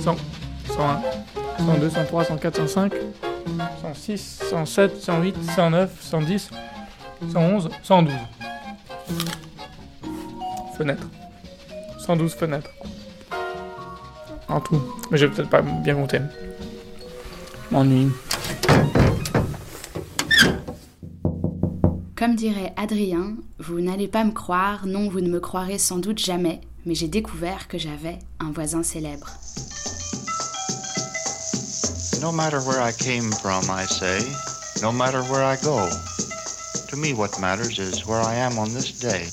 100, 101, 102, 103, 104, 105, 106, 107, 108, 109, 110, 111, 112. Fenêtres. 112 fenêtres. En tout. Mais je vais peut-être pas bien compter. Je m'ennuie. Comme dirait Adrien, vous n'allez pas me croire, non, vous ne me croirez sans doute jamais, mais j'ai découvert que j'avais un voisin célèbre. No matter where I came from, I say, no matter where I go. To me, what matters is where I am on this day.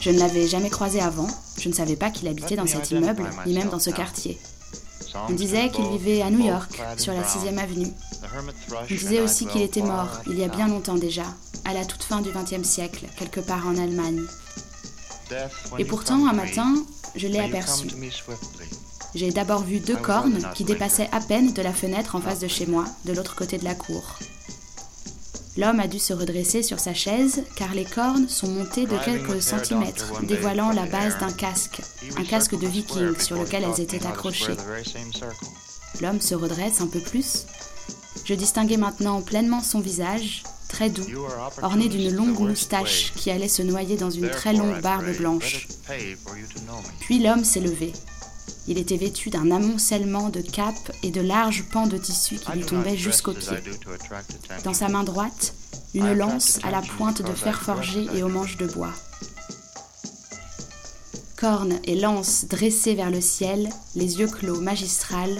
Je ne l'avais jamais croisé avant, je ne savais pas qu'il habitait dans cet immeuble, ni même dans ce quartier. On disait qu'il vivait à New York, sur la 6ème avenue. On disait aussi qu'il était mort, il y a bien longtemps déjà, à la toute fin du XXe siècle, quelque part en Allemagne. Et pourtant, un matin, je l'ai aperçu. J'ai d'abord vu deux cornes qui dépassaient à peine de la fenêtre en face de chez moi, de l'autre côté de la cour. L'homme a dû se redresser sur sa chaise car les cornes sont montées de quelques centimètres, dévoilant la base d'un casque, un casque de viking sur lequel elles étaient accrochées. L'homme se redresse un peu plus. Je distinguais maintenant pleinement son visage, très doux, orné d'une longue moustache qui allait se noyer dans une très longue barbe blanche. Puis l'homme s'est levé. Il était vêtu d'un amoncellement de capes et de larges pans de tissu qui lui tombaient jusqu'aux pieds. Dans sa main droite, une lance à la pointe de fer forgé et aux manches de bois. Cornes et lance dressées vers le ciel, les yeux clos magistral,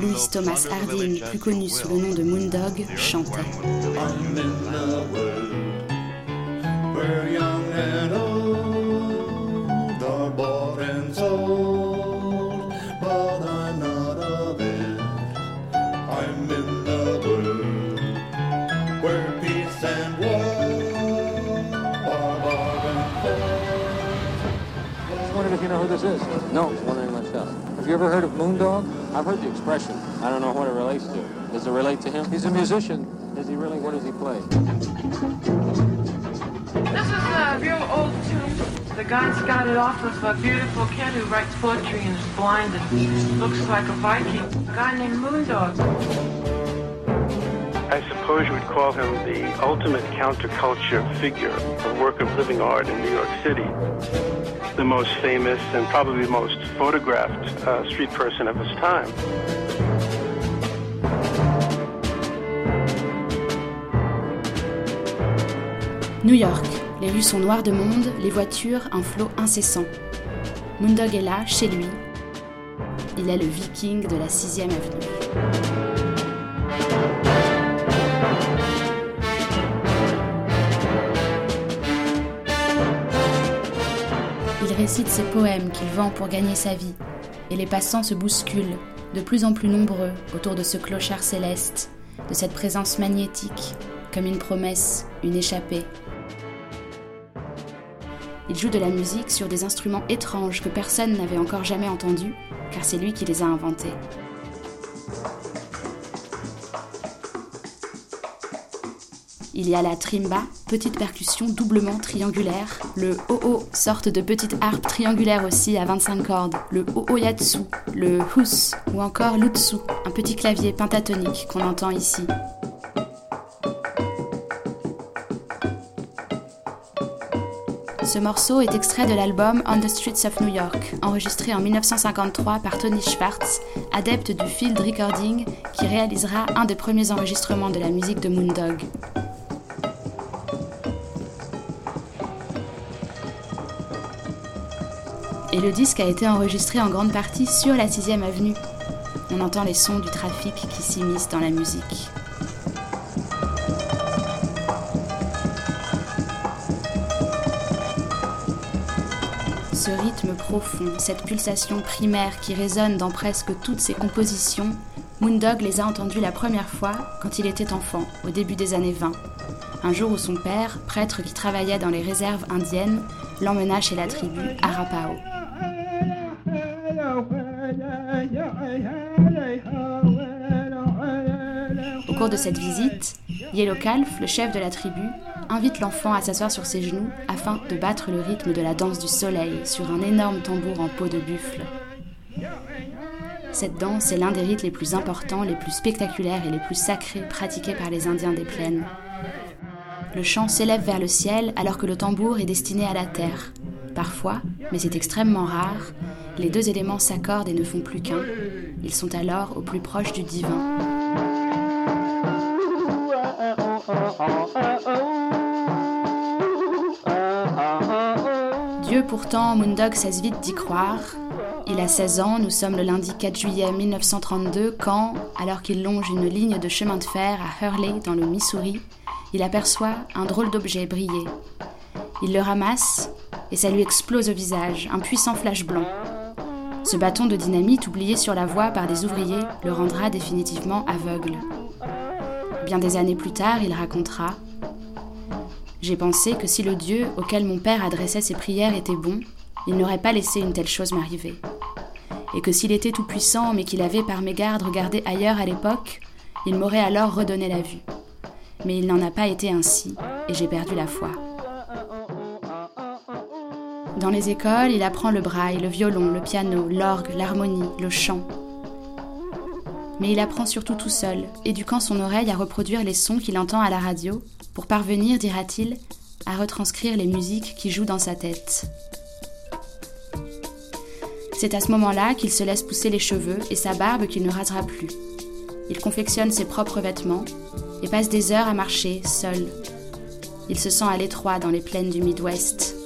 Louis Thomas Harding, plus connu sous le nom de Moondog, chantait. Know who this is? No, wondering myself. Have you ever heard of Moondog? I've heard the expression. I don't know what it relates to. Does it relate to him? He's a musician. Is he really? What does he play? This is a real old tune. The guy's got it off of a beautiful kid who writes poetry and is blind and looks like a Viking. A guy named Moondog. I suppose you would call him the ultimate counterculture figure, a work of living art in New York City. The most famous and probably most photographed uh, street person of his time. New York. Les rues sont noires de monde, les voitures un flot incessant. Moondog est là, chez lui. Il est le viking de la 6ème avenue. Récite ses poèmes qu'il vend pour gagner sa vie, et les passants se bousculent, de plus en plus nombreux, autour de ce clochard céleste, de cette présence magnétique, comme une promesse, une échappée. Il joue de la musique sur des instruments étranges que personne n'avait encore jamais entendus, car c'est lui qui les a inventés. Il y a la trimba, petite percussion doublement triangulaire, le ho-ho, sorte de petite harpe triangulaire aussi à 25 cordes, le ho-ho-yatsu, le hus ou encore l'utsu, un petit clavier pentatonique qu'on entend ici. Ce morceau est extrait de l'album On the Streets of New York, enregistré en 1953 par Tony Schwartz, adepte du field recording qui réalisera un des premiers enregistrements de la musique de Moondog. Et le disque a été enregistré en grande partie sur la 6ème avenue. On entend les sons du trafic qui s'immiscent dans la musique. Ce rythme profond, cette pulsation primaire qui résonne dans presque toutes ses compositions, Moondog les a entendus la première fois quand il était enfant, au début des années 20. Un jour où son père, prêtre qui travaillait dans les réserves indiennes, l'emmena chez la tribu Arapao. Au cours de cette visite, Yellow Calf, le chef de la tribu, invite l'enfant à s'asseoir sur ses genoux afin de battre le rythme de la danse du soleil sur un énorme tambour en peau de buffle. Cette danse est l'un des rites les plus importants, les plus spectaculaires et les plus sacrés pratiqués par les Indiens des plaines. Le chant s'élève vers le ciel alors que le tambour est destiné à la terre. Parfois, mais c'est extrêmement rare, les deux éléments s'accordent et ne font plus qu'un. Ils sont alors au plus proche du divin. Pourtant, Moondog cesse vite d'y croire. Il a 16 ans, nous sommes le lundi 4 juillet 1932 quand, alors qu'il longe une ligne de chemin de fer à Hurley dans le Missouri, il aperçoit un drôle d'objet briller. Il le ramasse et ça lui explose au visage, un puissant flash blanc. Ce bâton de dynamite oublié sur la voie par des ouvriers le rendra définitivement aveugle. Bien des années plus tard, il racontera J'ai pensé que si le Dieu auquel mon père adressait ses prières était bon, il n'aurait pas laissé une telle chose m'arriver. Et que s'il était tout-puissant, mais qu'il avait par mégarde regardé ailleurs à l'époque, il m'aurait alors redonné la vue. Mais il n'en a pas été ainsi, et j'ai perdu la foi. Dans les écoles, il apprend le braille, le violon, le piano, l'orgue, l'harmonie, le chant. Mais il apprend surtout tout seul, éduquant son oreille à reproduire les sons qu'il entend à la radio, pour parvenir, dira-t-il, à retranscrire les musiques qui jouent dans sa tête. C'est à ce moment-là qu'il se laisse pousser les cheveux et sa barbe qu'il ne rasera plus. Il confectionne ses propres vêtements et passe des heures à marcher seul. Il se sent à l'étroit dans les plaines du Midwest.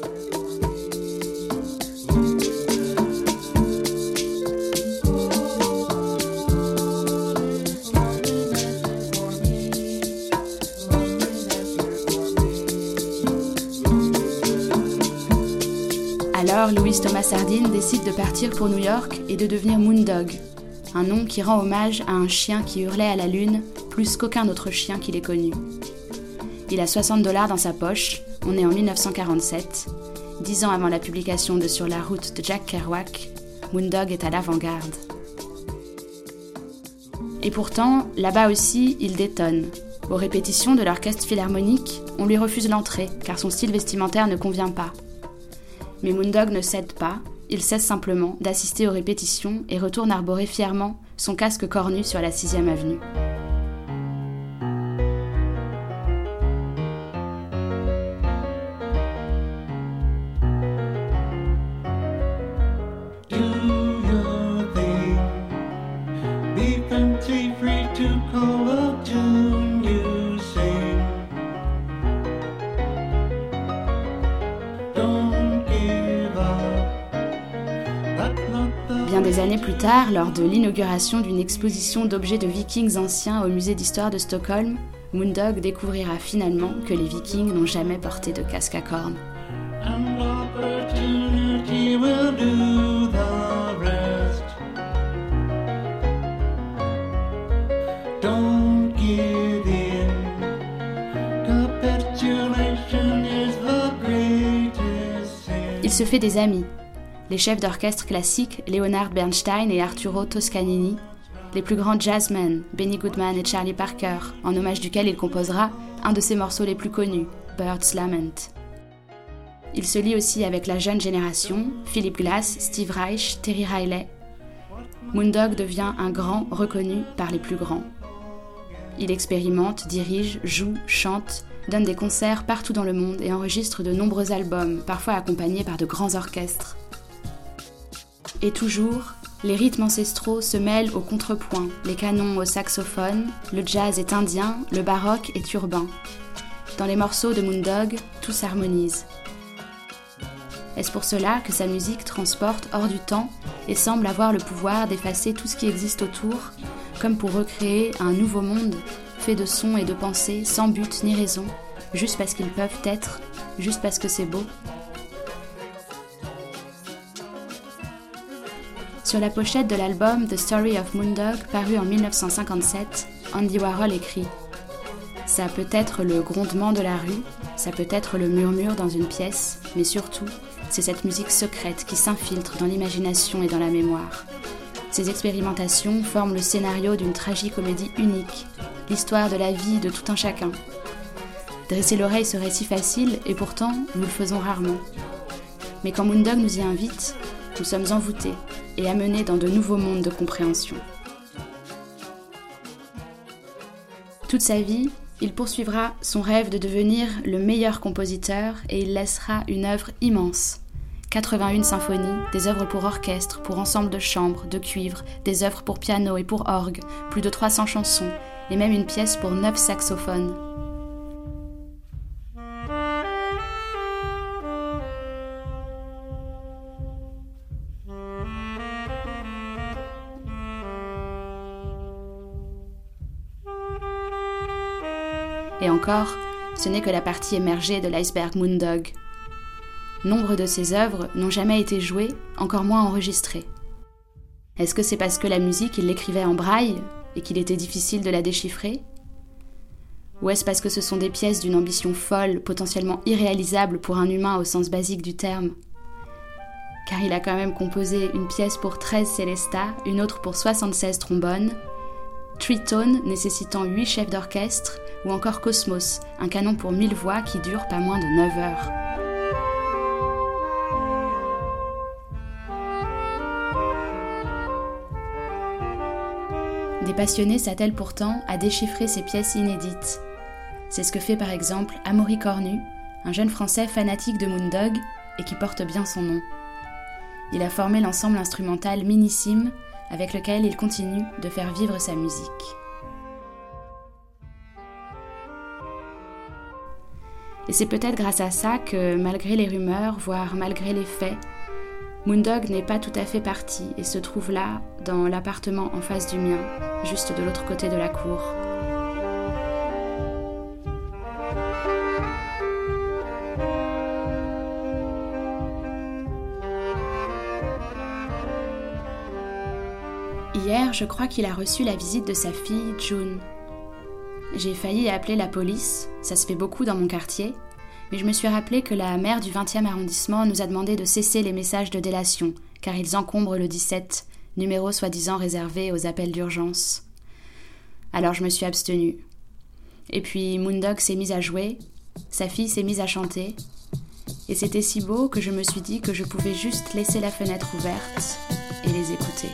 Alors Louis Thomas Sardine décide de partir pour New York et de devenir Moondog, un nom qui rend hommage à un chien qui hurlait à la lune plus qu'aucun autre chien qu'il ait connu. Il a 60 dollars dans sa poche, on est en 1947. Dix ans avant la publication de Sur la route de Jack Kerouac, Moondog est à l'avant-garde. Et pourtant, là-bas aussi, il détonne. Aux répétitions de l'orchestre philharmonique, on lui refuse l'entrée, car son style vestimentaire ne convient pas. Mais Moondog ne cède pas, il cesse simplement d'assister aux répétitions et retourne arborer fièrement son casque cornu sur la 6ème avenue. Bien des années plus tard, lors de l'inauguration d'une exposition d'objets de vikings anciens au musée d'histoire de Stockholm, Moondog découvrira finalement que les vikings n'ont jamais porté de casque à cornes. Il se fait des amis, les chefs d'orchestre classiques Leonard Bernstein et Arturo Toscanini, les plus grands jazzmen Benny Goodman et Charlie Parker, en hommage duquel il composera un de ses morceaux les plus connus, Bird's Lament. Il se lie aussi avec la jeune génération, Philip Glass, Steve Reich, Terry Riley. Moondog devient un grand reconnu par les plus grands. Il expérimente, dirige, joue, chante, donne des concerts partout dans le monde et enregistre de nombreux albums, parfois accompagnés par de grands orchestres. Et toujours, les rythmes ancestraux se mêlent au contrepoint, les canons au saxophone, le jazz est indien, le baroque est urbain. Dans les morceaux de Moondog, tout s'harmonise. Est-ce pour cela que sa musique transporte hors du temps et semble avoir le pouvoir d'effacer tout ce qui existe autour, comme pour recréer un nouveau monde fait de sons et de pensées sans but ni raison, juste parce qu'ils peuvent être, juste parce que c'est beau? Sur la pochette de l'album The Story of Moondog, paru en 1957, Andy Warhol écrit Ça peut être le grondement de la rue, ça peut être le murmure dans une pièce, mais surtout, c'est cette musique secrète qui s'infiltre dans l'imagination et dans la mémoire. Ces expérimentations forment le scénario d'une tragicomédie unique, l'histoire de la vie de tout un chacun. Dresser l'oreille serait si facile et pourtant nous le faisons rarement. Mais quand Moondog nous y invite, nous sommes envoûtés et amenés dans de nouveaux mondes de compréhension. Toute sa vie, il poursuivra son rêve de devenir le meilleur compositeur et il laissera une œuvre immense. 81 symphonies, des œuvres pour orchestre, pour ensemble de chambre, de cuivre, des œuvres pour piano et pour orgue, plus de 300 chansons, et même une pièce pour 9 saxophones. Ce n'est que la partie émergée de l'iceberg Moondog. Nombre de ses œuvres n'ont jamais été jouées, encore moins enregistrées. Est-ce que c'est parce que la musique, il l'écrivait en braille et qu'il était difficile de la déchiffrer? Ou est-ce parce que ce sont des pièces d'une ambition folle, potentiellement irréalisable pour un humain au sens basique du terme? Car il a quand même composé une pièce pour 13 célestas, une autre pour 76 trombones, Tritone nécessitant 8 chefs d'orchestre, ou encore Cosmos, un canon pour 1000 voix qui dure pas moins de 9 heures. Des passionnés s'attellent pourtant à déchiffrer ces pièces inédites. C'est ce que fait par exemple Amaury Cornu, un jeune Français fanatique de Moondog et qui porte bien son nom. Il a formé l'ensemble instrumental Minissime avec lequel il continue de faire vivre sa musique. Et c'est peut-être grâce à ça que, malgré les rumeurs, voire malgré les faits, Moondog n'est pas tout à fait parti et se trouve là, dans l'appartement en face du mien, juste de l'autre côté de la cour. Hier, je crois qu'il a reçu la visite de sa fille, June. J'ai failli appeler la police, ça se fait beaucoup dans mon quartier, mais je me suis rappelé que la maire du 20e arrondissement nous a demandé de cesser les messages de délation, car ils encombrent le 17, numéro soi-disant réservé aux appels d'urgence. Alors je me suis abstenue. Et puis Moondog s'est mise à jouer, sa fille s'est mise à chanter, et c'était si beau que je me suis dit que je pouvais juste laisser la fenêtre ouverte et les écouter.